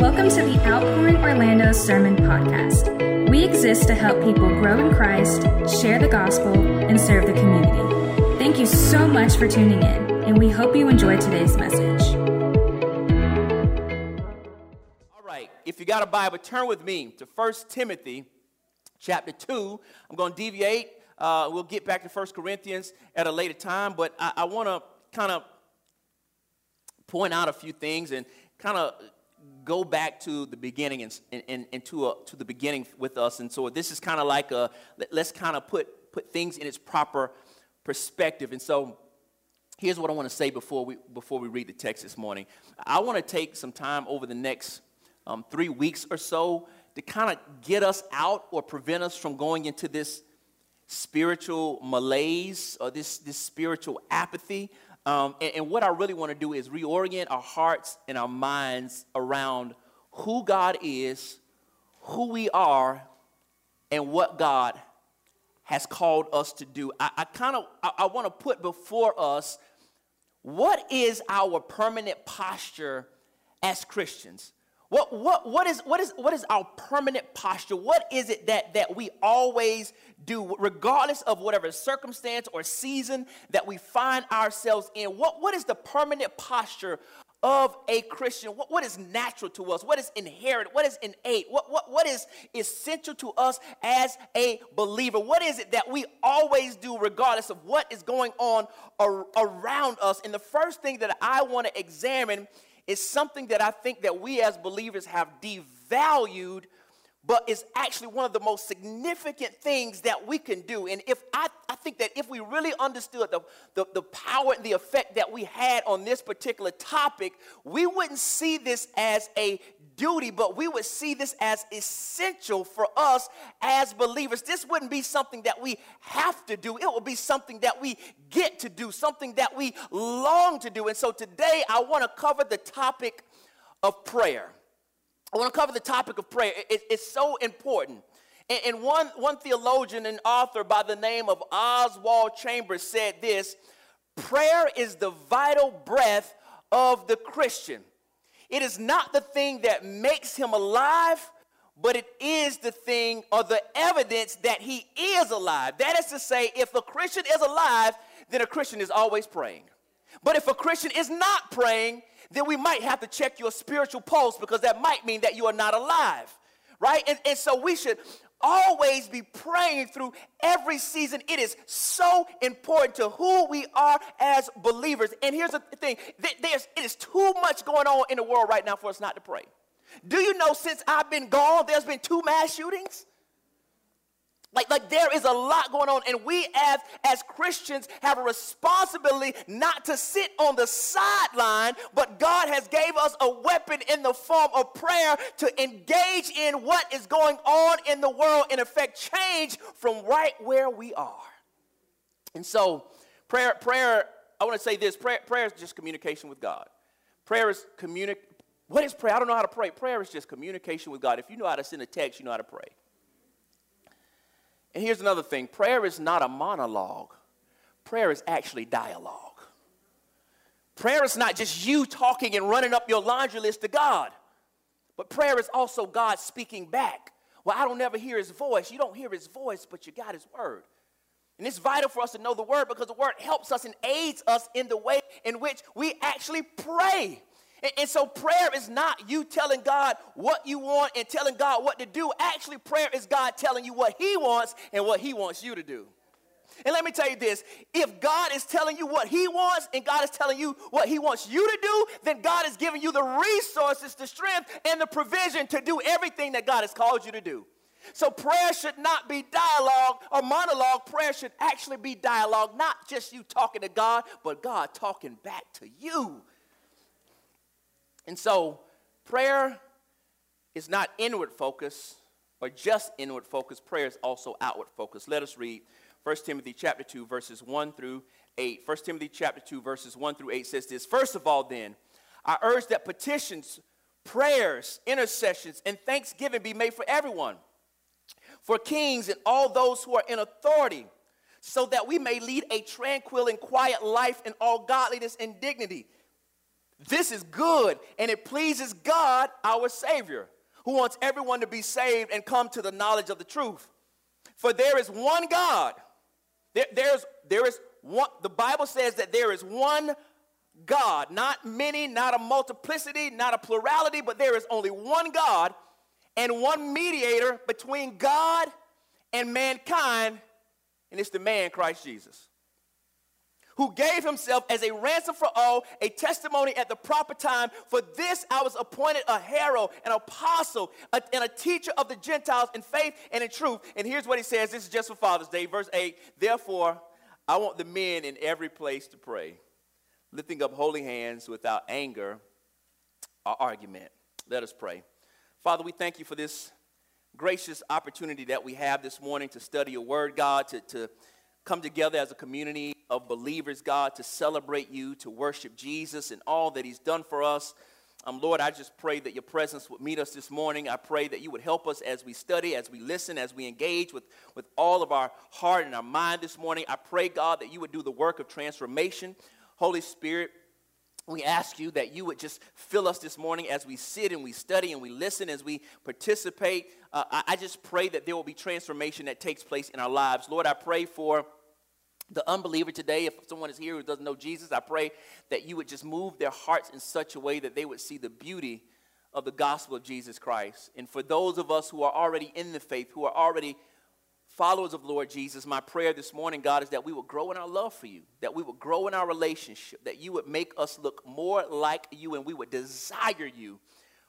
Welcome to the Outpouring Orlando Sermon Podcast. We exist to help people grow in Christ, share the gospel, and serve the community. Thank you so much for tuning in, and we hope you enjoy today's message. All right, if you got a Bible, turn with me to 1 Timothy chapter 2. I'm going to deviate. Uh, we'll get back to 1 Corinthians at a later time, but I, I want to kind of point out a few things and kind of go back to the beginning and, and, and to, a, to the beginning with us. And so this is kind of like a, let's kind of put, put things in its proper perspective. And so here's what I want to say before we, before we read the text this morning. I want to take some time over the next um, three weeks or so to kind of get us out or prevent us from going into this spiritual malaise or this, this spiritual apathy um, and, and what I really want to do is reorient our hearts and our minds around who God is, who we are, and what God has called us to do. I, I kind of I, I want to put before us what is our permanent posture as Christians. What, what, what, is, what, is, what is our permanent posture? What is it that, that we always do, regardless of whatever circumstance or season that we find ourselves in? What, what is the permanent posture of a Christian? What, what is natural to us? What is inherent? What is innate? What, what, what is essential to us as a believer? What is it that we always do, regardless of what is going on ar- around us? And the first thing that I want to examine is something that I think that we as believers have devalued, but is actually one of the most significant things that we can do. And if I, I think that if we really understood the, the, the power and the effect that we had on this particular topic, we wouldn't see this as a duty, but we would see this as essential for us as believers. This wouldn't be something that we have to do, it would be something that we get to do, something that we long to do. And so today I want to cover the topic of prayer. I want to cover the topic of prayer. It, it's so important. And, one, one theologian and author by the name of Oswald Chambers said this prayer is the vital breath of the Christian. It is not the thing that makes him alive, but it is the thing or the evidence that he is alive. That is to say, if a Christian is alive, then a Christian is always praying. But if a Christian is not praying, then we might have to check your spiritual pulse because that might mean that you are not alive, right? And, and so we should always be praying through every season. It is so important to who we are as believers. And here's the thing there's, it is too much going on in the world right now for us not to pray. Do you know since I've been gone, there's been two mass shootings? Like, like there is a lot going on, and we as, as Christians have a responsibility not to sit on the sideline, but God has gave us a weapon in the form of prayer to engage in what is going on in the world and affect change from right where we are. And so, prayer, prayer, I want to say this prayer, prayer is just communication with God. Prayer is communic. What is prayer? I don't know how to pray. Prayer is just communication with God. If you know how to send a text, you know how to pray. And here's another thing prayer is not a monologue, prayer is actually dialogue. Prayer is not just you talking and running up your laundry list to God, but prayer is also God speaking back. Well, I don't ever hear his voice. You don't hear his voice, but you got his word. And it's vital for us to know the word because the word helps us and aids us in the way in which we actually pray. And, and, so prayer is not you telling God what you want and telling God what to do. Actually, prayer is God telling you what He wants and what He wants you to do. And let me tell you this if God is telling you what He wants and God is telling you what He wants you to do, then God is giving you the resources, the strength, and the provision to do everything that God has called you to do. So prayer should not be dialogue or monologue. Prayer should actually be dialogue, not just you talking to God, but God talking back to you. And so, prayer is not inward focus or just inward focus. Prayer is also outward focus. Let us read 1 Timothy chapter 2 verses 1 through 8. 1 Timothy chapter 2 verses 1 through 8 says this, First of all then, I urge that petitions, prayers, intercessions, and thanksgiving be made for everyone, for kings and all those who are in authority, so that we may lead a tranquil and quiet life in all godliness and dignity. This is good, and it pleases God, our Savior, who wants everyone to be saved and come to the knowledge of the truth. For there is one God. There, there's, there is one, the Bible says that there is one God, not many, not a multiplicity, not a plurality, but there is only one God and one mediator between God and mankind, and it's the man Christ Jesus who gave himself as a ransom for all, a testimony at the proper time. For this I was appointed a herald, an apostle, a, and a teacher of the Gentiles in faith and in truth. And here's what he says this is just for Father's Day, verse 8. Therefore, I want the men in every place to pray, lifting up holy hands without anger or argument. Let us pray. Father, we thank you for this gracious opportunity that we have this morning to study your word, God, to, to come together as a community of believers, God, to celebrate you, to worship Jesus and all that he's done for us. Um, Lord, I just pray that your presence would meet us this morning. I pray that you would help us as we study, as we listen, as we engage with, with all of our heart and our mind this morning. I pray, God, that you would do the work of transformation. Holy Spirit, we ask you that you would just fill us this morning as we sit and we study and we listen, as we participate. Uh, I, I just pray that there will be transformation that takes place in our lives. Lord, I pray for the unbeliever today, if someone is here who doesn't know Jesus, I pray that you would just move their hearts in such a way that they would see the beauty of the gospel of Jesus Christ. And for those of us who are already in the faith, who are already followers of Lord Jesus, my prayer this morning, God, is that we would grow in our love for you, that we would grow in our relationship, that you would make us look more like you, and we would desire you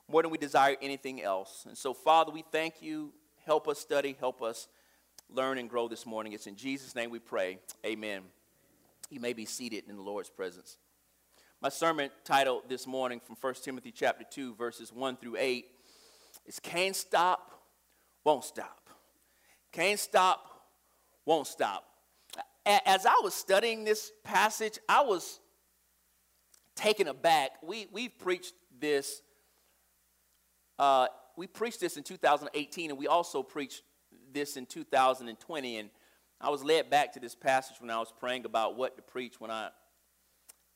more than we desire anything else. And so, Father, we thank you. Help us study, help us learn and grow this morning. It's in Jesus' name we pray. Amen. You may be seated in the Lord's presence. My sermon title this morning from 1 Timothy chapter 2, verses 1 through 8 is Can't Stop, Won't Stop. Can't Stop, Won't Stop. As I was studying this passage, I was taken aback. We, we've preached this. Uh, we preached this in 2018, and we also preached this in 2020, and I was led back to this passage when I was praying about what to preach when I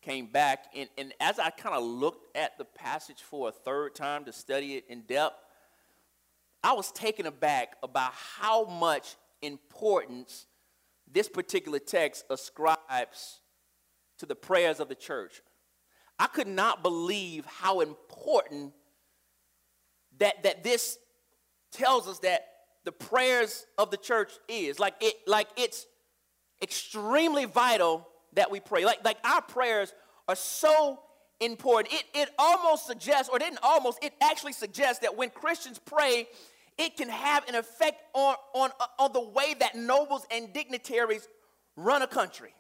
came back. And, and as I kind of looked at the passage for a third time to study it in depth, I was taken aback about how much importance this particular text ascribes to the prayers of the church. I could not believe how important that, that this tells us that the prayers of the church is. Like it, like it's extremely vital that we pray. Like, like our prayers are so important. It, it almost suggests, or didn't almost, it actually suggests that when Christians pray, it can have an effect on, on, on the way that nobles and dignitaries run a country.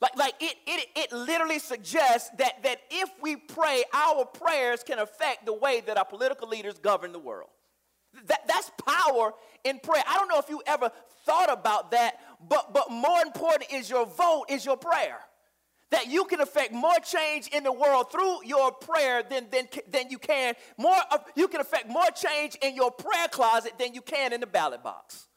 Like, like it, it, it literally suggests that, that if we pray, our prayers can affect the way that our political leaders govern the world. That, that's power in prayer. I don't know if you ever thought about that, but, but more important is your vote, is your prayer. That you can affect more change in the world through your prayer than, than, than you can. More, you can affect more change in your prayer closet than you can in the ballot box.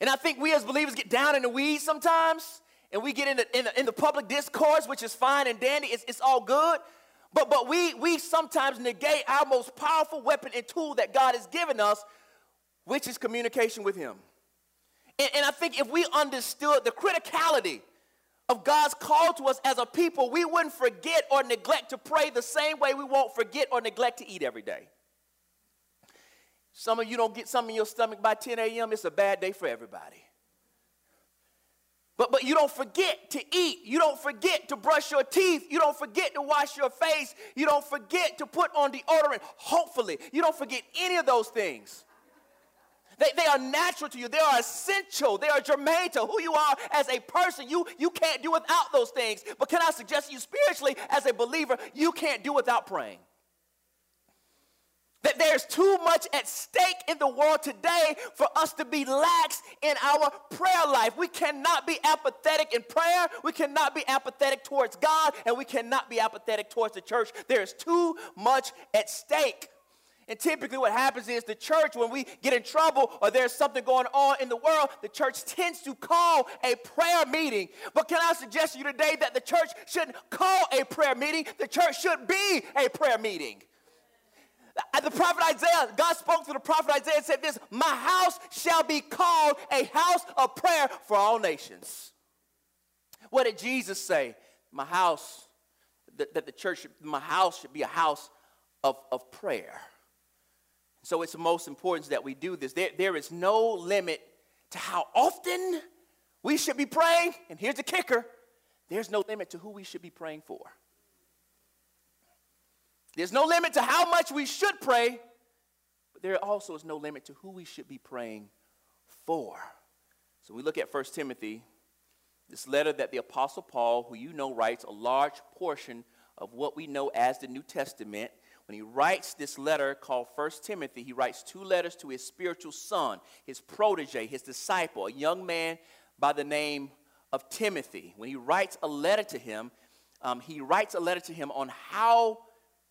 And I think we as believers get down in the weeds sometimes, and we get in the, in the, in the public discourse, which is fine and dandy, it's, it's all good. But, but we, we sometimes negate our most powerful weapon and tool that God has given us, which is communication with Him. And, and I think if we understood the criticality of God's call to us as a people, we wouldn't forget or neglect to pray the same way we won't forget or neglect to eat every day. Some of you don't get something in your stomach by 10 a.m., it's a bad day for everybody. But, but you don't forget to eat. You don't forget to brush your teeth. You don't forget to wash your face. You don't forget to put on deodorant. Hopefully, you don't forget any of those things. They, they are natural to you. They are essential. They are germane to who you are as a person. You, you can't do without those things. But can I suggest you spiritually, as a believer, you can't do without praying. That there's too much at stake in the world today for us to be lax in our prayer life. We cannot be apathetic in prayer. We cannot be apathetic towards God, and we cannot be apathetic towards the church. There's too much at stake. And typically, what happens is the church, when we get in trouble or there's something going on in the world, the church tends to call a prayer meeting. But can I suggest to you today that the church shouldn't call a prayer meeting? The church should be a prayer meeting. The prophet Isaiah, God spoke to the prophet Isaiah and said this My house shall be called a house of prayer for all nations. What did Jesus say? My house, that, that the church, my house should be a house of, of prayer. So it's the most important that we do this. There, there is no limit to how often we should be praying. And here's the kicker there's no limit to who we should be praying for. There's no limit to how much we should pray, but there also is no limit to who we should be praying for. So we look at 1 Timothy, this letter that the Apostle Paul, who you know writes a large portion of what we know as the New Testament, when he writes this letter called First Timothy, he writes two letters to his spiritual son, his protege, his disciple, a young man by the name of Timothy. When he writes a letter to him, um, he writes a letter to him on how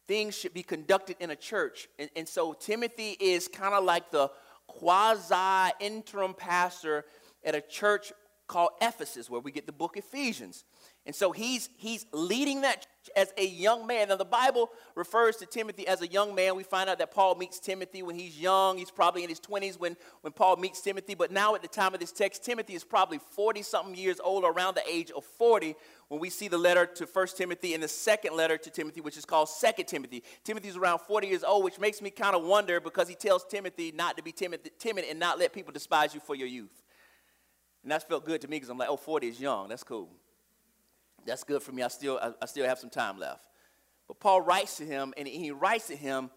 things should be conducted in a church. And, and so Timothy is kind of like the quasi interim pastor at a church called Ephesus, where we get the book Ephesians. And so he's, he's leading that as a young man. Now, the Bible refers to Timothy as a young man. We find out that Paul meets Timothy when he's young. He's probably in his 20s when, when Paul meets Timothy. But now, at the time of this text, Timothy is probably 40 something years old, around the age of 40, when we see the letter to 1 Timothy and the second letter to Timothy, which is called 2 Timothy. Timothy's around 40 years old, which makes me kind of wonder because he tells Timothy not to be timid, timid and not let people despise you for your youth. And that's felt good to me because I'm like, oh, 40 is young. That's cool. That's good for me. I still, I, I still have some time left. But Paul writes to him, and he writes to him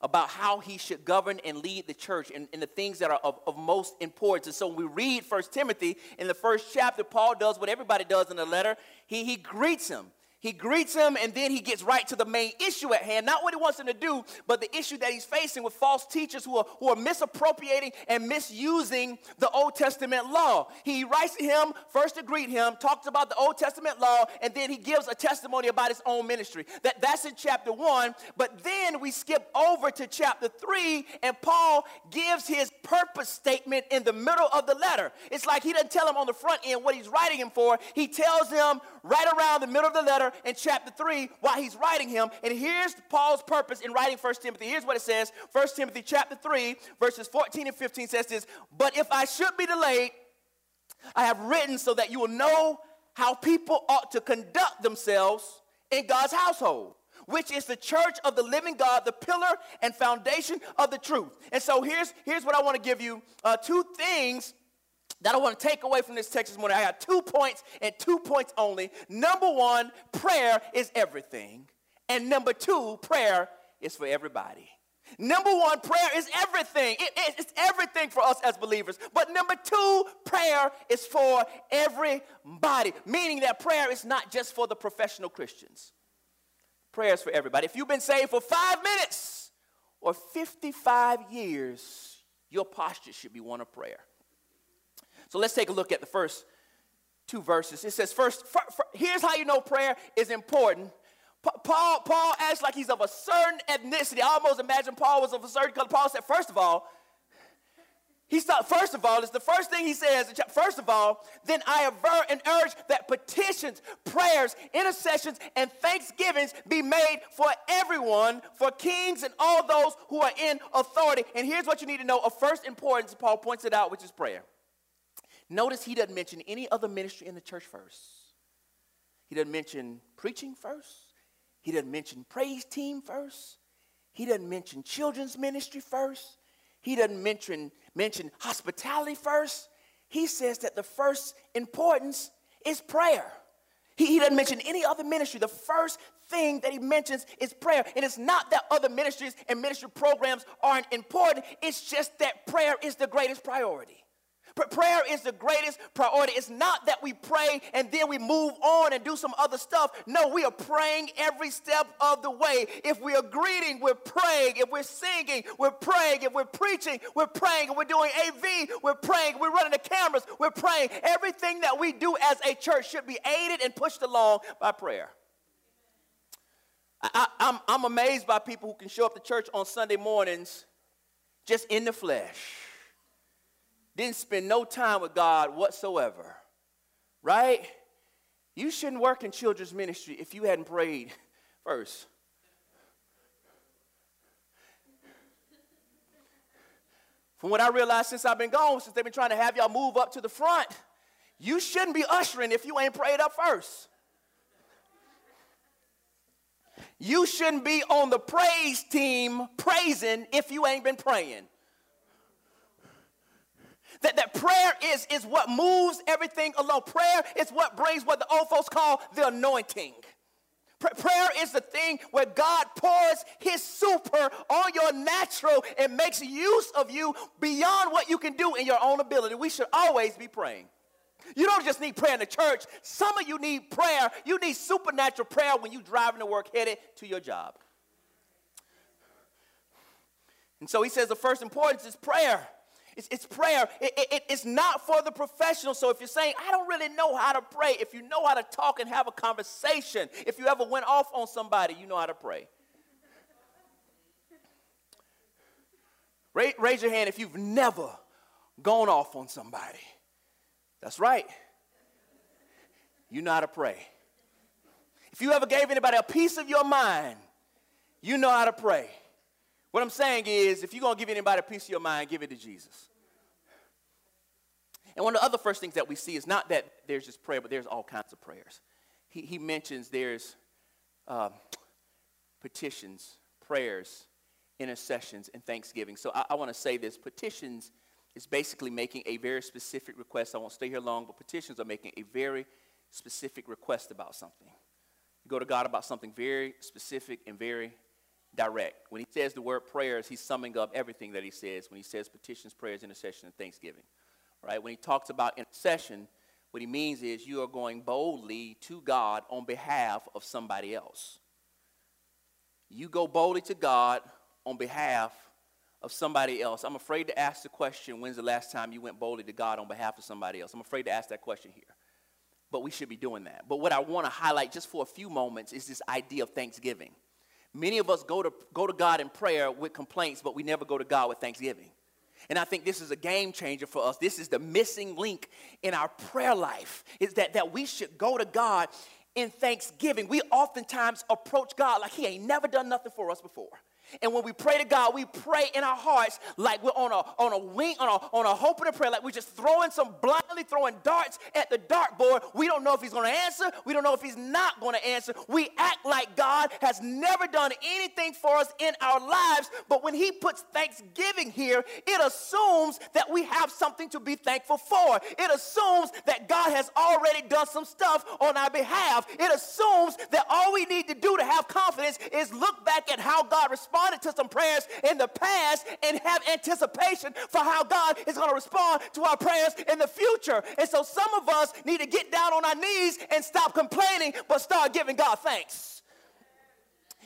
about how he should govern and lead the church and, and the things that are of, of, most importance. And so when we read First Timothy in the first chapter, Paul does what everybody does in the letter. He, he greets him. He greets him and then he gets right to the main issue at hand. Not what he wants him to do, but the issue that he's facing with false teachers who are, who are misappropriating and misusing the Old Testament law. He writes to him first to greet him, talks about the Old Testament law, and then he gives a testimony about his own ministry. That, that's in chapter one. But then we skip over to chapter three, and Paul gives his purpose statement in the middle of the letter. It's like he doesn't tell him on the front end what he's writing him for. He tells him right around the middle of the letter in chapter 3 while he's writing him. And here's Paul's purpose in writing 1 Timothy. Here's what it says 1 Timothy chapter 3, verses 14 and 15 says this But if I should be delayed, I have written so that you will know how people ought to conduct themselves in God's household which is the church of the living God, the pillar and foundation of the truth. And so here's, here's what I want to give you uh, two things that I want to take away from this text this morning. I got two points and two points only. Number one, prayer is everything. And number two, prayer is for everybody. Number one, prayer is everything. It, it, it's everything for us as believers. But number two, prayer is for everybody, meaning that prayer is not just for the professional Christians. Prayer is for everybody. If you've been saved for five minutes or 55 years, your posture should be one of prayer. So let's take a look at the first two verses. It says, first, for, for, here's how you know prayer is important. Paul, Paul acts like he's of a certain ethnicity. I almost imagine Paul was of a certain color. Paul said, first of all, he thought, first of all, it's the first thing he says. First of all, then I avert and urge that petitions, prayers, intercessions, and thanksgivings be made for everyone, for kings and all those who are in authority. And here's what you need to know of first importance, Paul points it out, which is prayer. Notice he doesn't mention any other ministry in the church first. He doesn't mention preaching first. He doesn't mention praise team first. He doesn't mention children's ministry first. He doesn't mention, mention hospitality first. He says that the first importance is prayer. He, he doesn't mention any other ministry. The first thing that he mentions is prayer. And it's not that other ministries and ministry programs aren't important, it's just that prayer is the greatest priority. Prayer is the greatest priority. It's not that we pray and then we move on and do some other stuff. No, we are praying every step of the way. If we are greeting, we're praying. If we're singing, we're praying. If we're preaching, we're praying. If we're doing AV, we're praying. If we're running the cameras, we're praying. Everything that we do as a church should be aided and pushed along by prayer. I, I'm, I'm amazed by people who can show up to church on Sunday mornings just in the flesh. Didn't spend no time with God whatsoever. Right? You shouldn't work in children's ministry if you hadn't prayed first. From what I realized since I've been gone, since they've been trying to have y'all move up to the front, you shouldn't be ushering if you ain't prayed up first. You shouldn't be on the praise team praising if you ain't been praying. That, that prayer is, is what moves everything along. Prayer is what brings what the old folks call the anointing. Prayer is the thing where God pours his super on your natural and makes use of you beyond what you can do in your own ability. We should always be praying. You don't just need prayer in the church. Some of you need prayer. You need supernatural prayer when you're driving to work headed to your job. And so he says the first importance is prayer. It's, it's prayer. It, it, it's not for the professional. So if you're saying, I don't really know how to pray, if you know how to talk and have a conversation, if you ever went off on somebody, you know how to pray. raise, raise your hand if you've never gone off on somebody. That's right. You know how to pray. If you ever gave anybody a piece of your mind, you know how to pray. What I'm saying is, if you're going to give anybody a piece of your mind, give it to Jesus. And one of the other first things that we see is not that there's just prayer, but there's all kinds of prayers. He, he mentions there's um, petitions, prayers, intercessions, and thanksgiving. So I, I want to say this petitions is basically making a very specific request. I won't stay here long, but petitions are making a very specific request about something. You go to God about something very specific and very direct. When he says the word prayers, he's summing up everything that he says when he says petitions, prayers, intercession, and thanksgiving. Right? When he talks about intercession, what he means is you are going boldly to God on behalf of somebody else. You go boldly to God on behalf of somebody else. I'm afraid to ask the question when's the last time you went boldly to God on behalf of somebody else? I'm afraid to ask that question here. But we should be doing that. But what I want to highlight just for a few moments is this idea of thanksgiving. Many of us go to, go to God in prayer with complaints, but we never go to God with thanksgiving. And I think this is a game changer for us. This is the missing link in our prayer life, is that, that we should go to God in thanksgiving. We oftentimes approach God like He ain't never done nothing for us before. And when we pray to God, we pray in our hearts like we're on a on a wing, on a on a hope and a prayer, like we're just throwing some blindly throwing darts at the dartboard. We don't know if he's gonna answer, we don't know if he's not gonna answer. We act like God has never done anything for us in our lives, but when he puts thanksgiving here, it assumes that we have something to be thankful for. It assumes that God has already done some stuff on our behalf. It assumes that all we need to do to have confidence is look back at how God responded responded to some prayers in the past and have anticipation for how God is going to respond to our prayers in the future. And so some of us need to get down on our knees and stop complaining, but start giving God thanks.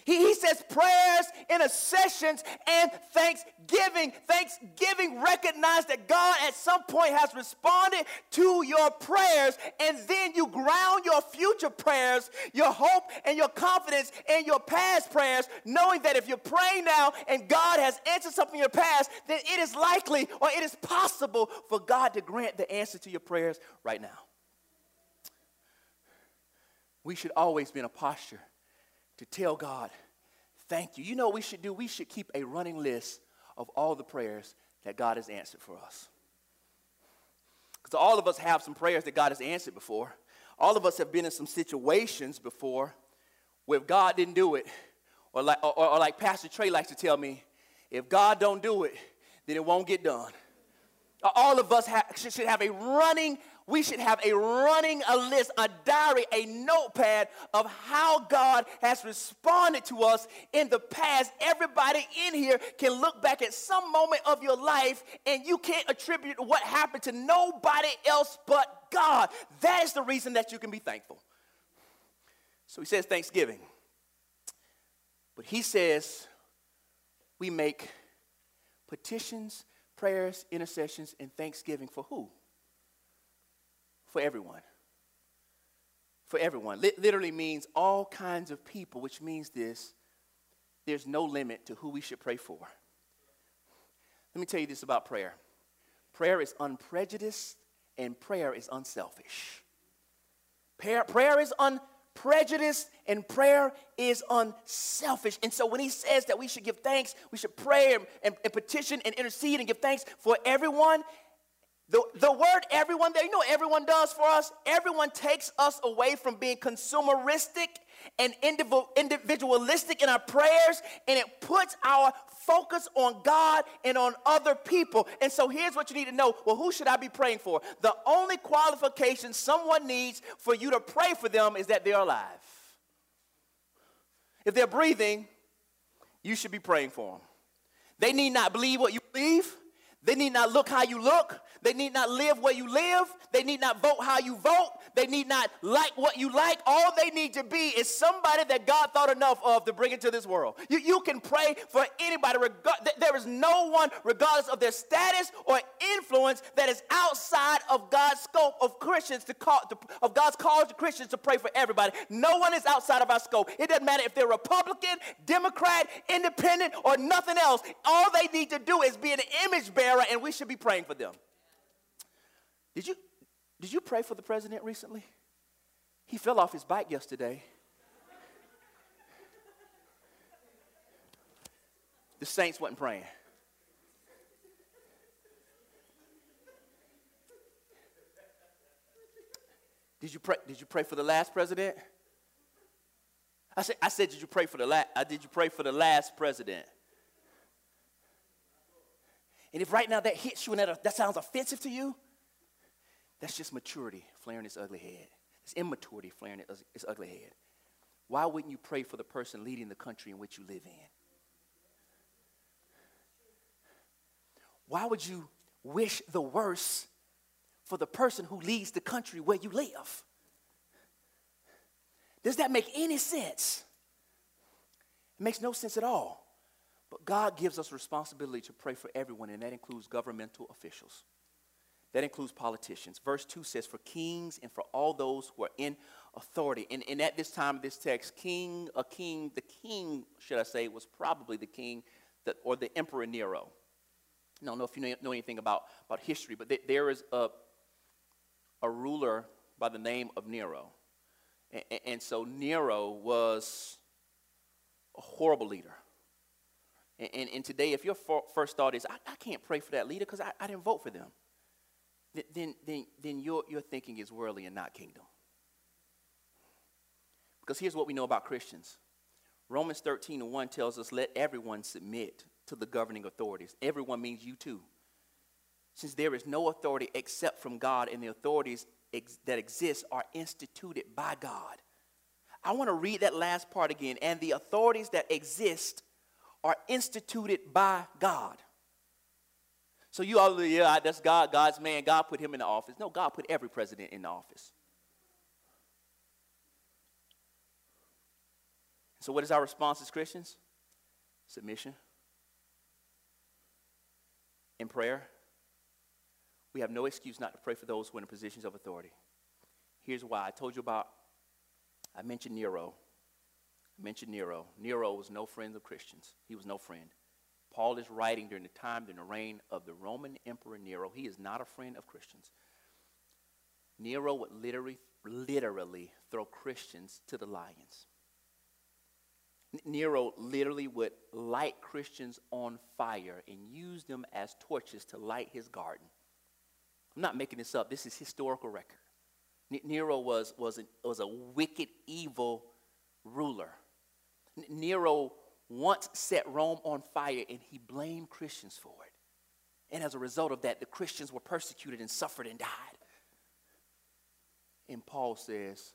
He, he says prayers, intercessions, and thanksgiving. Thanksgiving recognize that God at some point has responded to your prayers, and then you ground your future prayers, your hope and your confidence in your past prayers, knowing that if you're praying now and God has answered something in your past, then it is likely or it is possible for God to grant the answer to your prayers right now. We should always be in a posture to tell God, thank you. You know we should do? We should keep a running list of all the prayers that God has answered for us. Because all of us have some prayers that God has answered before. All of us have been in some situations before where if God didn't do it, or like, or, or like Pastor Trey likes to tell me, if God don't do it, then it won't get done. All of us have, should have a running we should have a running a list, a diary, a notepad of how God has responded to us in the past. Everybody in here can look back at some moment of your life and you can't attribute what happened to nobody else but God. That is the reason that you can be thankful. So he says thanksgiving. But he says we make petitions, prayers, intercessions, and thanksgiving for who? For everyone. for everyone. literally means all kinds of people, which means this there's no limit to who we should pray for. Let me tell you this about prayer prayer is unprejudiced and prayer is unselfish. Prayer, prayer is unprejudiced and prayer is unselfish. And so when he says that we should give thanks, we should pray and, and, and petition and intercede and give thanks for everyone, the, the word everyone there, you know everyone does for us? Everyone takes us away from being consumeristic and individualistic in our prayers, and it puts our focus on God and on other people. And so here's what you need to know well, who should I be praying for? The only qualification someone needs for you to pray for them is that they're alive. If they're breathing, you should be praying for them. They need not believe what you believe. They need not look how you look. They need not live where you live. They need not vote how you vote. They need not like what you like. All they need to be is somebody that God thought enough of to bring into this world. You, you can pray for anybody. There is no one, regardless of their status or influence, that is outside of God's scope of Christians to call, to, of God's call to Christians to pray for everybody. No one is outside of our scope. It doesn't matter if they're Republican, Democrat, Independent, or nothing else. All they need to do is be an image bearer, and we should be praying for them. Did you, did you pray for the president recently? He fell off his bike yesterday. The saints wasn't praying. Did you pray? Did you pray for the last president? I said, I said, did you pray for the last? Uh, did you pray for the last president? And if right now that hits you and that, uh, that sounds offensive to you, that's just maturity flaring its ugly head. It's immaturity flaring its ugly head. Why wouldn't you pray for the person leading the country in which you live in? Why would you wish the worst for the person who leads the country where you live? Does that make any sense? It makes no sense at all. But God gives us responsibility to pray for everyone, and that includes governmental officials. That includes politicians. Verse 2 says, For kings and for all those who are in authority. And, and at this time of this text, king, a king, the king, should I say, was probably the king that, or the Emperor Nero. I don't know if you know anything about, about history, but there is a, a ruler by the name of Nero. And, and so Nero was a horrible leader. And, and, and today, if your first thought is, I, I can't pray for that leader because I, I didn't vote for them then, then, then your, your thinking is worldly and not kingdom. Because here's what we know about Christians Romans 13 and 1 tells us, let everyone submit to the governing authorities. Everyone means you too. Since there is no authority except from God, and the authorities ex- that exist are instituted by God. I want to read that last part again. And the authorities that exist are instituted by God. So you all, yeah, that's God, God's man. God put him in the office. No, God put every president in the office. So what is our response as Christians? Submission. In prayer. We have no excuse not to pray for those who are in positions of authority. Here's why. I told you about, I mentioned Nero. Mentioned Nero. Nero was no friend of Christians. He was no friend. Paul is writing during the time, during the reign of the Roman Emperor Nero. He is not a friend of Christians. Nero would literally, literally throw Christians to the lions. Nero literally would light Christians on fire and use them as torches to light his garden. I'm not making this up. This is historical record. Nero was, was, was a wicked, evil ruler. Nero once set Rome on fire and he blamed Christians for it. And as a result of that, the Christians were persecuted and suffered and died. And Paul says,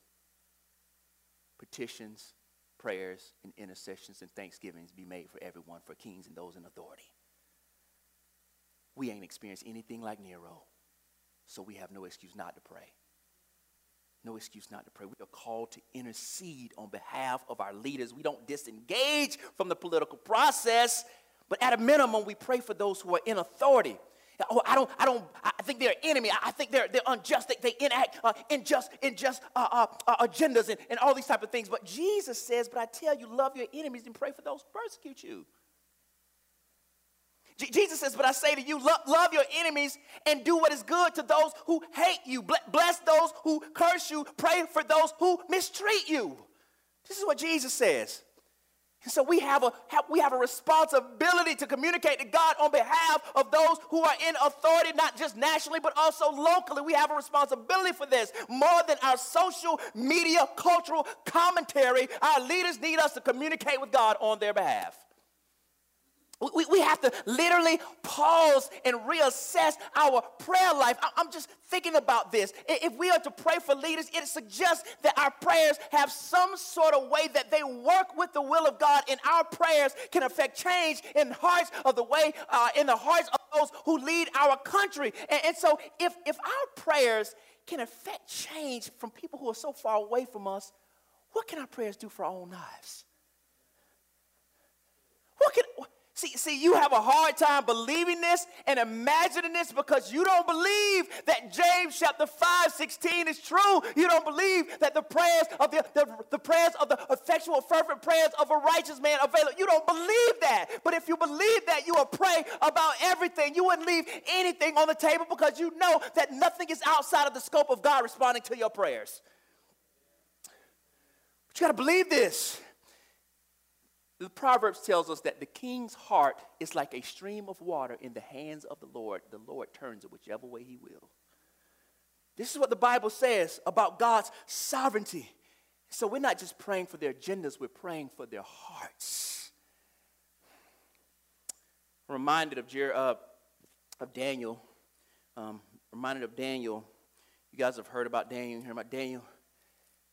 petitions, prayers, and intercessions and thanksgivings be made for everyone, for kings and those in authority. We ain't experienced anything like Nero, so we have no excuse not to pray no excuse not to pray. We are called to intercede on behalf of our leaders. We don't disengage from the political process, but at a minimum, we pray for those who are in authority. Oh, I don't, I don't, I think they're enemy. I think they're, they're unjust. They, they enact uh, unjust, unjust uh, uh, uh, agendas and, and all these type of things. But Jesus says, but I tell you, love your enemies and pray for those who persecute you. J- Jesus says, but I say to you, love, love your enemies and do what is good to those who hate you. Bless those who curse you. Pray for those who mistreat you. This is what Jesus says. And so we have, a, we have a responsibility to communicate to God on behalf of those who are in authority, not just nationally, but also locally. We have a responsibility for this. More than our social media cultural commentary, our leaders need us to communicate with God on their behalf. We, we have to literally pause and reassess our prayer life. I'm just thinking about this. If we are to pray for leaders, it suggests that our prayers have some sort of way that they work with the will of God, and our prayers can affect change in hearts of the way, uh, in the hearts of those who lead our country. And, and so, if, if our prayers can affect change from people who are so far away from us, what can our prayers do for our own lives? What can See, see, you have a hard time believing this and imagining this because you don't believe that James chapter 5, 16 is true. You don't believe that the prayers of the, the, the prayers of the effectual, fervent prayers of a righteous man avail. You don't believe that. But if you believe that, you will pray about everything. You wouldn't leave anything on the table because you know that nothing is outside of the scope of God responding to your prayers. But you got to believe this. The Proverbs tells us that the king's heart is like a stream of water in the hands of the Lord. The Lord turns it whichever way he will. This is what the Bible says about God's sovereignty. So we're not just praying for their agendas, we're praying for their hearts. I'm reminded of, Jer- uh, of Daniel. Um, reminded of Daniel. You guys have heard about Daniel. You heard about Daniel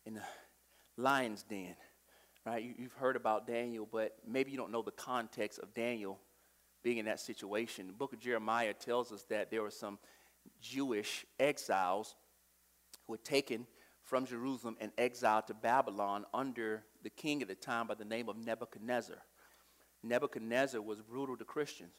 in the lion's den right? You, have heard about Daniel, but maybe you don't know the context of Daniel being in that situation. The book of Jeremiah tells us that there were some Jewish exiles who were taken from Jerusalem and exiled to Babylon under the king at the time by the name of Nebuchadnezzar. Nebuchadnezzar was brutal to Christians.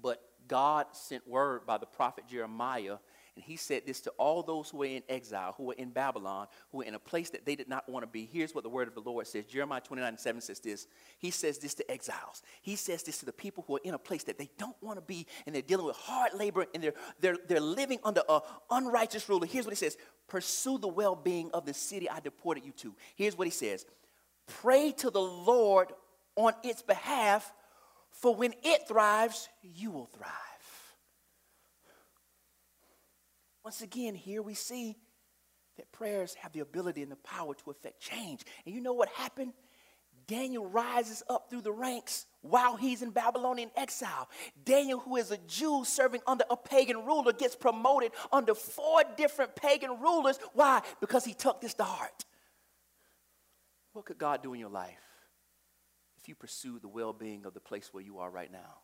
But God sent word by the prophet Jeremiah and he said this to all those who were in exile, who were in Babylon, who were in a place that they did not want to be. Here's what the word of the Lord says Jeremiah 29 and 7 says this. He says this to exiles. He says this to the people who are in a place that they don't want to be, and they're dealing with hard labor, and they're, they're, they're living under an unrighteous ruler. Here's what he says Pursue the well being of the city I deported you to. Here's what he says Pray to the Lord on its behalf, for when it thrives, you will thrive. Once again, here we see that prayers have the ability and the power to affect change. And you know what happened? Daniel rises up through the ranks while he's in Babylonian exile. Daniel, who is a Jew serving under a pagan ruler, gets promoted under four different pagan rulers. Why? Because he took this to heart. What could God do in your life if you pursue the well being of the place where you are right now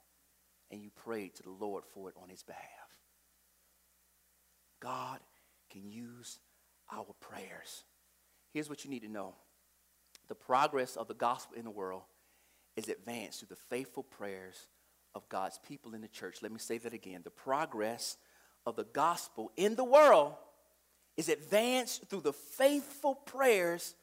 and you prayed to the Lord for it on his behalf? God can use our prayers. Here's what you need to know the progress of the gospel in the world is advanced through the faithful prayers of God's people in the church. Let me say that again. The progress of the gospel in the world is advanced through the faithful prayers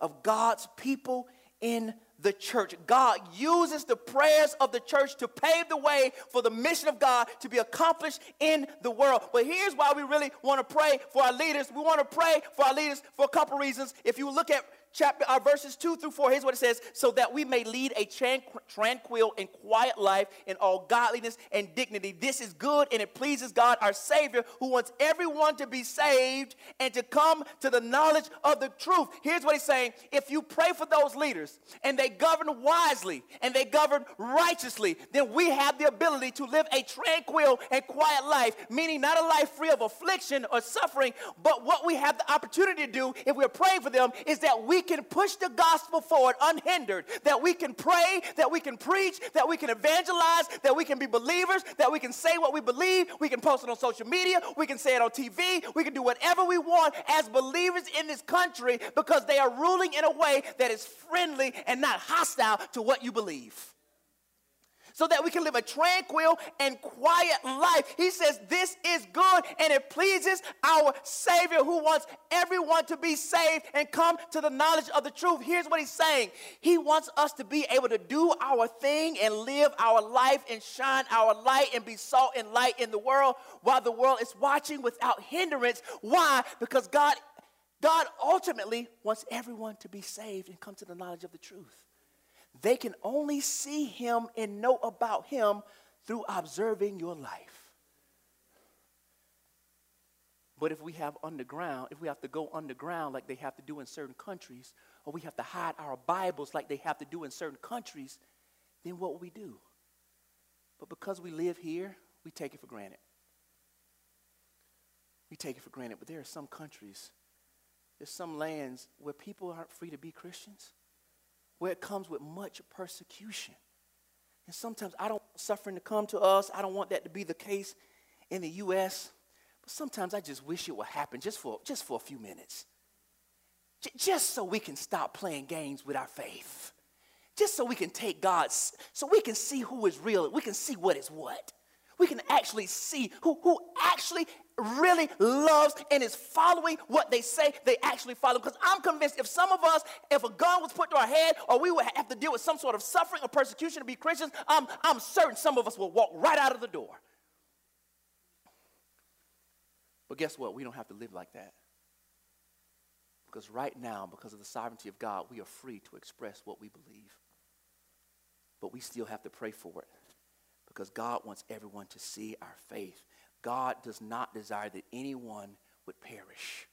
of God's people in the church. God uses the prayers of the church to pave the way for the mission of God to be accomplished in the world. But here's why we really want to pray for our leaders. We want to pray for our leaders for a couple reasons. If you look at chapter, uh, verses 2 through 4, here's what it says so that we may lead a tranquil and quiet life in all godliness and dignity. This is good and it pleases God, our Savior, who wants everyone to be saved and to come to the knowledge of the truth. Here's what he's saying if you pray for those leaders and they govern wisely and they govern righteously, then we have the ability to live a tranquil and quiet life, meaning not a life free of affliction or suffering, but what we have the opportunity to do if we're praying for them is that we can push the gospel forward unhindered, that we can pray, that we can preach, that we can evangelize, that we can be believers, that we can say what we believe, we can post it on social media, we can say it on TV, we can do whatever we want as believers in this country because they are ruling in a way that is friendly and not hostile to what you believe. So that we can live a tranquil and quiet life. He says this is good and it pleases our Savior who wants everyone to be saved and come to the knowledge of the truth. Here's what he's saying He wants us to be able to do our thing and live our life and shine our light and be salt and light in the world while the world is watching without hindrance. Why? Because God. God ultimately wants everyone to be saved and come to the knowledge of the truth. They can only see him and know about him through observing your life. But if we have underground, if we have to go underground like they have to do in certain countries, or we have to hide our Bibles like they have to do in certain countries, then what will we do? But because we live here, we take it for granted. We take it for granted. But there are some countries, there's some lands where people aren't free to be Christians where it comes with much persecution. And sometimes I don't want suffering to come to us. I don't want that to be the case in the U.S. But sometimes I just wish it would happen just for, just for a few minutes. J- just so we can stop playing games with our faith. Just so we can take God's, so we can see who is real. We can see what is what. We can actually see who, who actually really loves and is following what they say they actually follow. Because I'm convinced if some of us, if a gun was put to our head or we would have to deal with some sort of suffering or persecution to be Christians, I'm, I'm certain some of us will walk right out of the door. But guess what? We don't have to live like that. Because right now, because of the sovereignty of God, we are free to express what we believe. But we still have to pray for it. Because God wants everyone to see our faith. God does not desire that anyone would perish.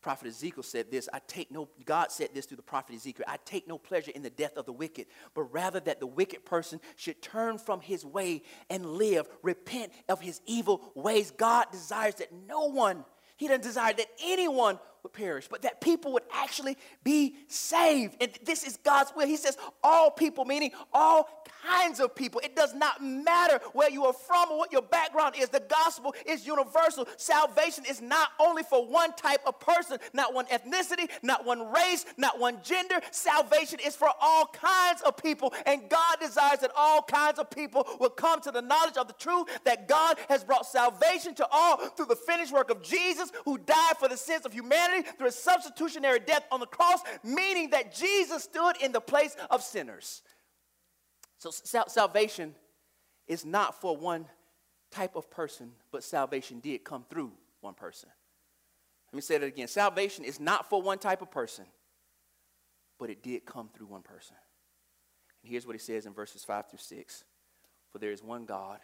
Prophet Ezekiel said this, I take no, God said this through the prophet Ezekiel, I take no pleasure in the death of the wicked, but rather that the wicked person should turn from his way and live, repent of his evil ways. God desires that no one, he doesn't desire that anyone would perish, but that people would actually be saved. And this is God's will. He says, all people, meaning all kinds of people. It does not matter where you are from or what your background is. The gospel is universal. Salvation is not only for one type of person, not one ethnicity, not one race, not one gender. Salvation is for all kinds of people. And God desires that all kinds of people will come to the knowledge of the truth that God has brought salvation to all through the finished work of Jesus, who died for the sins of humanity through a substitutionary death on the cross, meaning that Jesus stood in the place of sinners. So sal- salvation is not for one type of person, but salvation did come through one person. Let me say that again. Salvation is not for one type of person, but it did come through one person. And here's what he says in verses 5 through 6 For there is one God,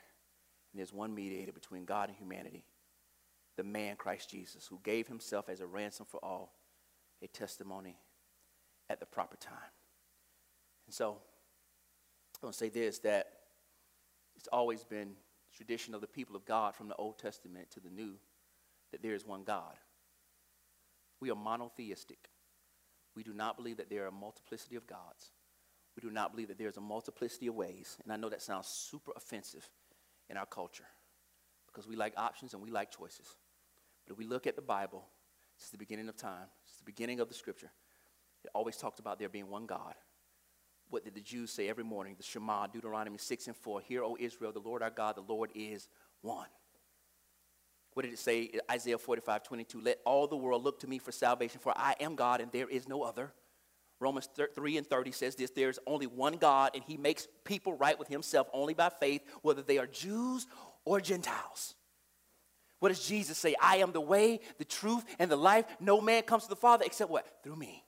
and there's one mediator between God and humanity, the man Christ Jesus, who gave himself as a ransom for all, a testimony at the proper time. And so, I want to say this that it's always been tradition of the people of God from the Old Testament to the New that there is one God. We are monotheistic. We do not believe that there are a multiplicity of gods. We do not believe that there's a multiplicity of ways. And I know that sounds super offensive in our culture because we like options and we like choices. But if we look at the Bible, since the beginning of time, since the beginning of the scripture, it always talked about there being one God what did the Jews say every morning? The Shema, Deuteronomy 6 and 4. Hear, O Israel, the Lord our God, the Lord is one. What did it say? Isaiah 45, 22. Let all the world look to me for salvation, for I am God and there is no other. Romans 3 and 30 says this there is only one God, and he makes people right with himself only by faith, whether they are Jews or Gentiles. What does Jesus say? I am the way, the truth, and the life. No man comes to the Father except what? Through me.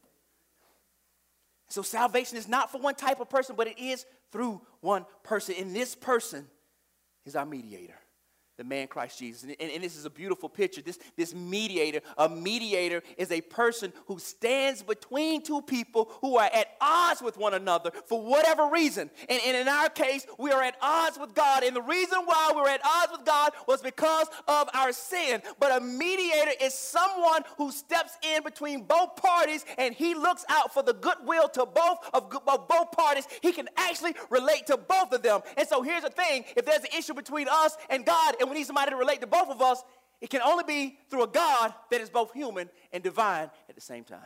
So salvation is not for one type of person, but it is through one person. And this person is our mediator the man Christ Jesus. And, and, and, this is a beautiful picture. This, this mediator, a mediator is a person who stands between two people who are at odds with one another for whatever reason. And, and in our case, we are at odds with God. And the reason why we're at odds with God was because of our sin. But a mediator is someone who steps in between both parties and he looks out for the goodwill to both of, of both parties. He can actually relate to both of them. And so here's the thing if there's an issue between us and God, and we need somebody to relate to both of us, it can only be through a God that is both human and divine at the same time.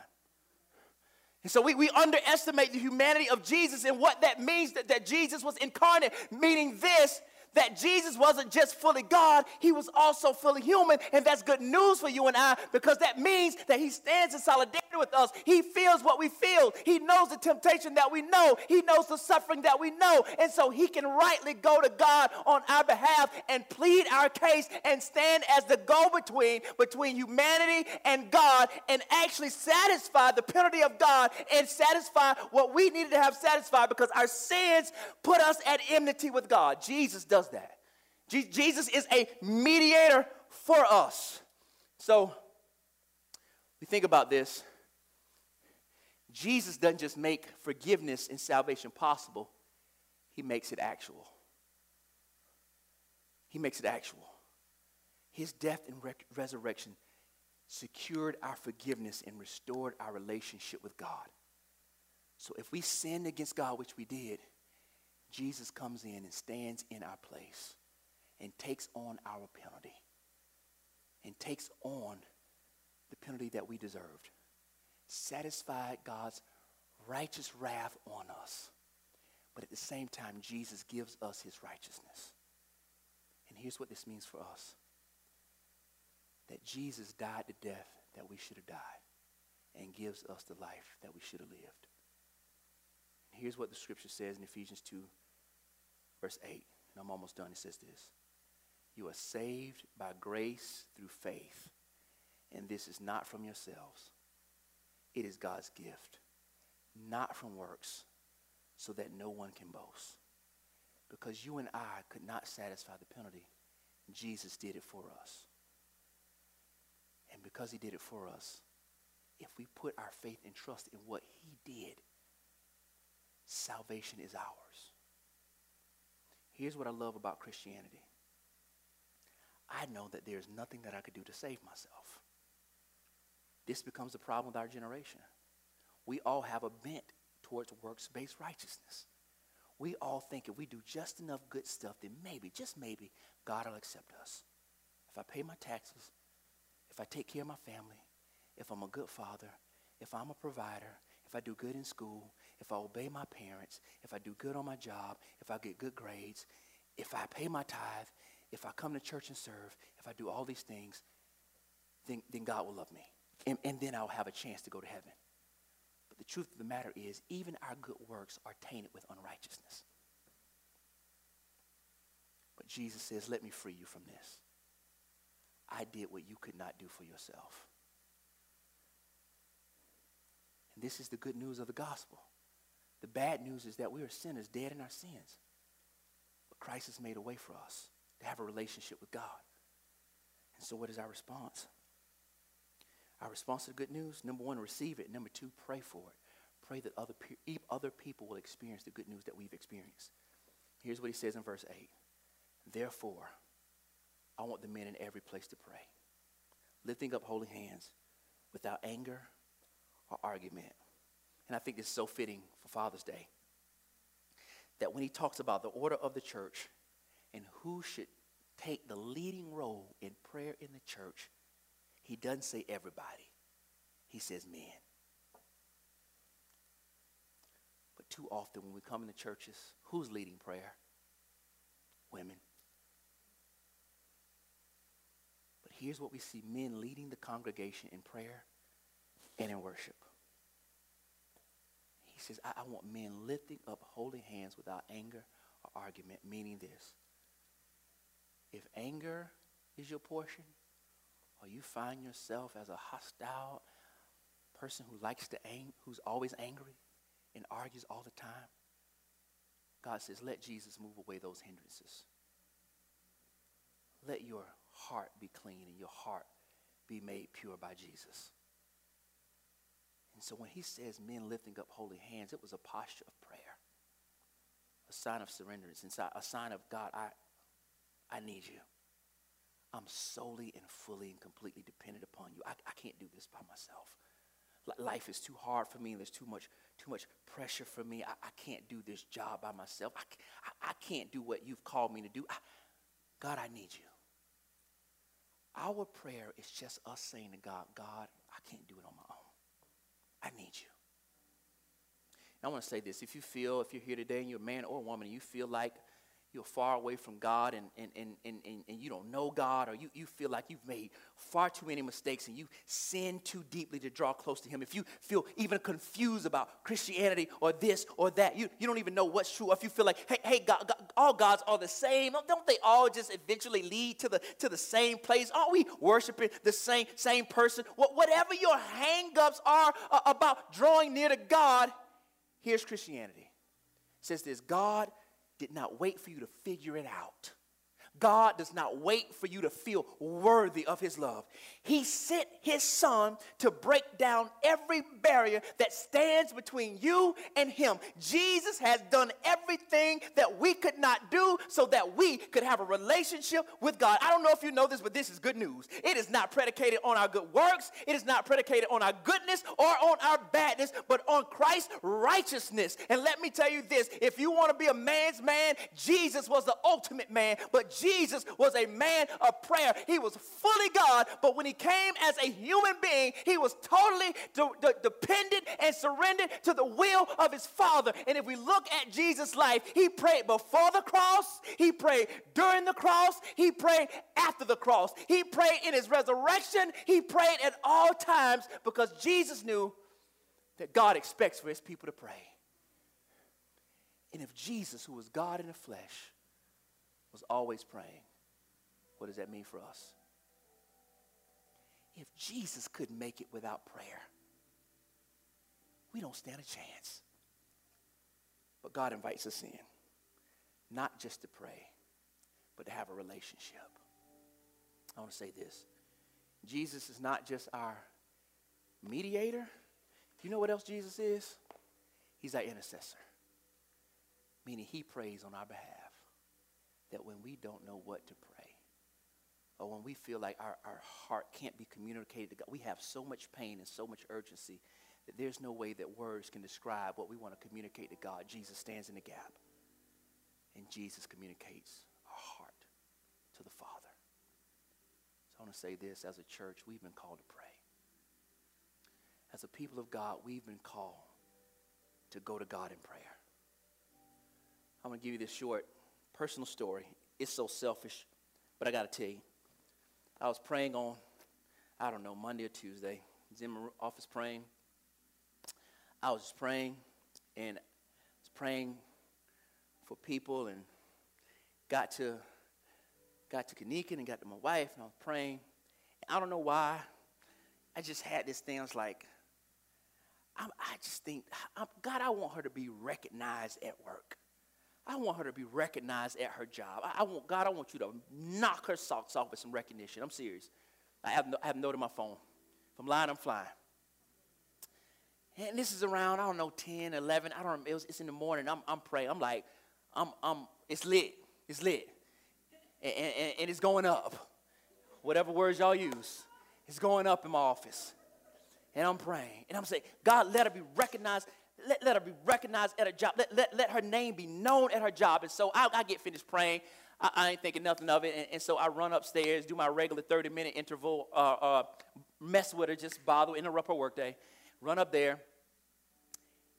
And so we, we underestimate the humanity of Jesus and what that means that, that Jesus was incarnate, meaning this that Jesus wasn't just fully God, he was also fully human. And that's good news for you and I because that means that he stands in solidarity with us. He feels what we feel. He knows the temptation that we know. He knows the suffering that we know. And so he can rightly go to God on our behalf and plead our case and stand as the go between between humanity and God and actually satisfy the penalty of God and satisfy what we needed to have satisfied because our sins put us at enmity with God. Jesus does that. Jesus is a mediator for us. So we think about this. Jesus doesn't just make forgiveness and salvation possible, he makes it actual. He makes it actual. His death and re- resurrection secured our forgiveness and restored our relationship with God. So if we sinned against God, which we did, Jesus comes in and stands in our place and takes on our penalty and takes on the penalty that we deserved satisfied God's righteous wrath on us. But at the same time, Jesus gives us his righteousness. And here's what this means for us that Jesus died the death that we should have died and gives us the life that we should have lived. And here's what the scripture says in Ephesians 2, verse 8. And I'm almost done. It says this You are saved by grace through faith, and this is not from yourselves. It is God's gift, not from works, so that no one can boast. Because you and I could not satisfy the penalty. Jesus did it for us. And because he did it for us, if we put our faith and trust in what he did, salvation is ours. Here's what I love about Christianity. I know that there's nothing that I could do to save myself. This becomes the problem with our generation. We all have a bent towards works based righteousness. We all think if we do just enough good stuff, then maybe, just maybe, God will accept us. If I pay my taxes, if I take care of my family, if I'm a good father, if I'm a provider, if I do good in school, if I obey my parents, if I do good on my job, if I get good grades, if I pay my tithe, if I come to church and serve, if I do all these things, then, then God will love me and, and then I'll have a chance to go to heaven. But the truth of the matter is, even our good works are tainted with unrighteousness. But Jesus says, Let me free you from this. I did what you could not do for yourself. And this is the good news of the gospel. The bad news is that we are sinners, dead in our sins. But Christ has made a way for us to have a relationship with God. And so, what is our response? Our response to the good news number one, receive it. Number two, pray for it. Pray that other, pe- other people will experience the good news that we've experienced. Here's what he says in verse 8 Therefore, I want the men in every place to pray, lifting up holy hands without anger or argument. And I think this is so fitting for Father's Day. That when he talks about the order of the church and who should take the leading role in prayer in the church, he doesn't say everybody, he says men. But too often when we come into churches, who's leading prayer? Women. But here's what we see men leading the congregation in prayer and in worship. He says, I, I want men lifting up holy hands without anger or argument, meaning this. If anger is your portion, or you find yourself as a hostile person who likes to ang- who's always angry and argues all the time, God says, let Jesus move away those hindrances. Let your heart be clean and your heart be made pure by Jesus. And so when he says men lifting up holy hands, it was a posture of prayer, a sign of surrender, a sign of God, I, I need you. I'm solely and fully and completely dependent upon you. I, I can't do this by myself. Life is too hard for me, and there's too much, too much pressure for me. I, I can't do this job by myself. I, I, I can't do what you've called me to do. I, God, I need you. Our prayer is just us saying to God, God, I can't do it on my own. I need you. I want to say this. If you feel, if you're here today and you're a man or a woman, and you feel like you're far away from God and, and, and, and, and, you don't know God, or you, you feel like you've made far too many mistakes and you sin too deeply to draw close to Him, if you feel even confused about Christianity or this or that, you, you don't even know what's true, or if you feel like, hey, hey God, God, all gods are the same, don't they all just eventually lead to the, to the same place? Aren't we worshiping the same, same person? Whatever your hangups are uh, about drawing near to God, here's Christianity. It says this God did not wait for you to figure it out. God does not wait for you to feel worthy of his love. He sent his son to break down every barrier that stands between you and him. Jesus has done everything that we could not do so that we could have a relationship with God. I don't know if you know this, but this is good news. It is not predicated on our good works, it is not predicated on our goodness or on our badness, but on Christ's righteousness. And let me tell you this if you want to be a man's man, Jesus was the ultimate man, but Jesus was a man of prayer. He was fully God, but when he came as a human being, he was totally de- de- dependent and surrendered to the will of his Father. And if we look at Jesus' life, he prayed before the cross, he prayed during the cross, he prayed after the cross, he prayed in his resurrection, he prayed at all times because Jesus knew that God expects for his people to pray. And if Jesus, who was God in the flesh, was always praying, what does that mean for us? If Jesus couldn't make it without prayer, we don't stand a chance. But God invites us in, not just to pray, but to have a relationship. I want to say this Jesus is not just our mediator. Do you know what else Jesus is? He's our intercessor, meaning he prays on our behalf. That when we don't know what to pray, or when we feel like our, our heart can't be communicated to God, we have so much pain and so much urgency that there's no way that words can describe what we want to communicate to God. Jesus stands in the gap, and Jesus communicates our heart to the Father. So I want to say this as a church, we've been called to pray. As a people of God, we've been called to go to God in prayer. I'm going to give you this short personal story. It's so selfish, but I got to tell you. I was praying on, I don't know, Monday or Tuesday. I was in my office praying. I was just praying and I was praying for people and got to got to Kanika and got to my wife and I was praying. And I don't know why. I just had this thing. I was like, i just think, God, I want her to be recognized at work. I want her to be recognized at her job. I, I, want God. I want you to knock her socks off with some recognition. I'm serious. I have no, I have note on my phone. If I'm lying, I'm flying. And this is around I don't know 10, 11. I don't. It was, it's in the morning. I'm I'm praying. I'm like, I'm I'm. It's lit. It's lit, and, and, and it's going up. Whatever words y'all use, it's going up in my office. And I'm praying, and I'm saying, God, let her be recognized let, let her be recognized at her job. Let, let, let her name be known at her job. And so I, I get finished praying. I, I, ain't thinking nothing of it. And, and, so I run upstairs, do my regular 30 minute interval, uh, uh, mess with her, just bother, interrupt her workday. Run up there.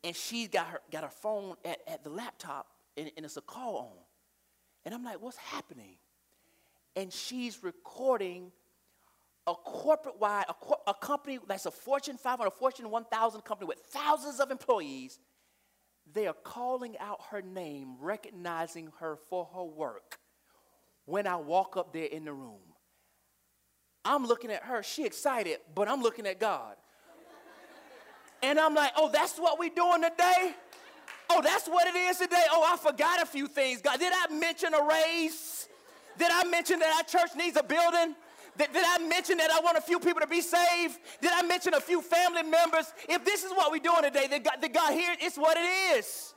And she's got her, got her phone at, at the laptop, and, and it's a call on. And I'm like, what's happening? And she's recording a corporate wide, a, a, company that's a Fortune 500, a Fortune 1000 company with thousands of employees, they are calling out her name, recognizing her for her work when I walk up there in the room. I'm looking at her, she excited, but I'm looking at God. and I'm like, oh, that's what we're doing today? Oh, that's what it is today? Oh, I forgot a few things. God, did I mention a raise? Did I mention that our church needs a building? Did, did, I mention that I want a few people to be saved? Did I mention a few family members? If this is what we're doing today, then God, God here, it's what it is.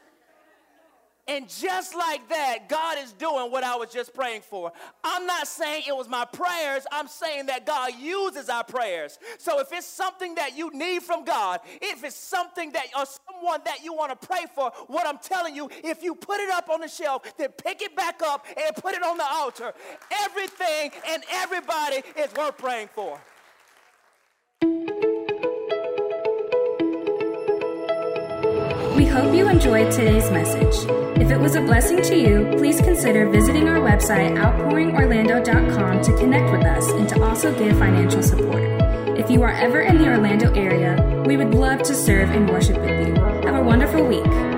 And just like that, God is doing what I was just praying for. I'm not saying it was my prayers, I'm saying that God uses our prayers. So if it's something that you need from God, if it's something that or someone that you want to pray for, what I'm telling you, if you put it up on the shelf, then pick it back up and put it on the altar. Everything and everybody is worth praying for. Hope you enjoyed today's message. If it was a blessing to you, please consider visiting our website, outpouringorlando.com, to connect with us and to also give financial support. If you are ever in the Orlando area, we would love to serve and worship with you. Have a wonderful week.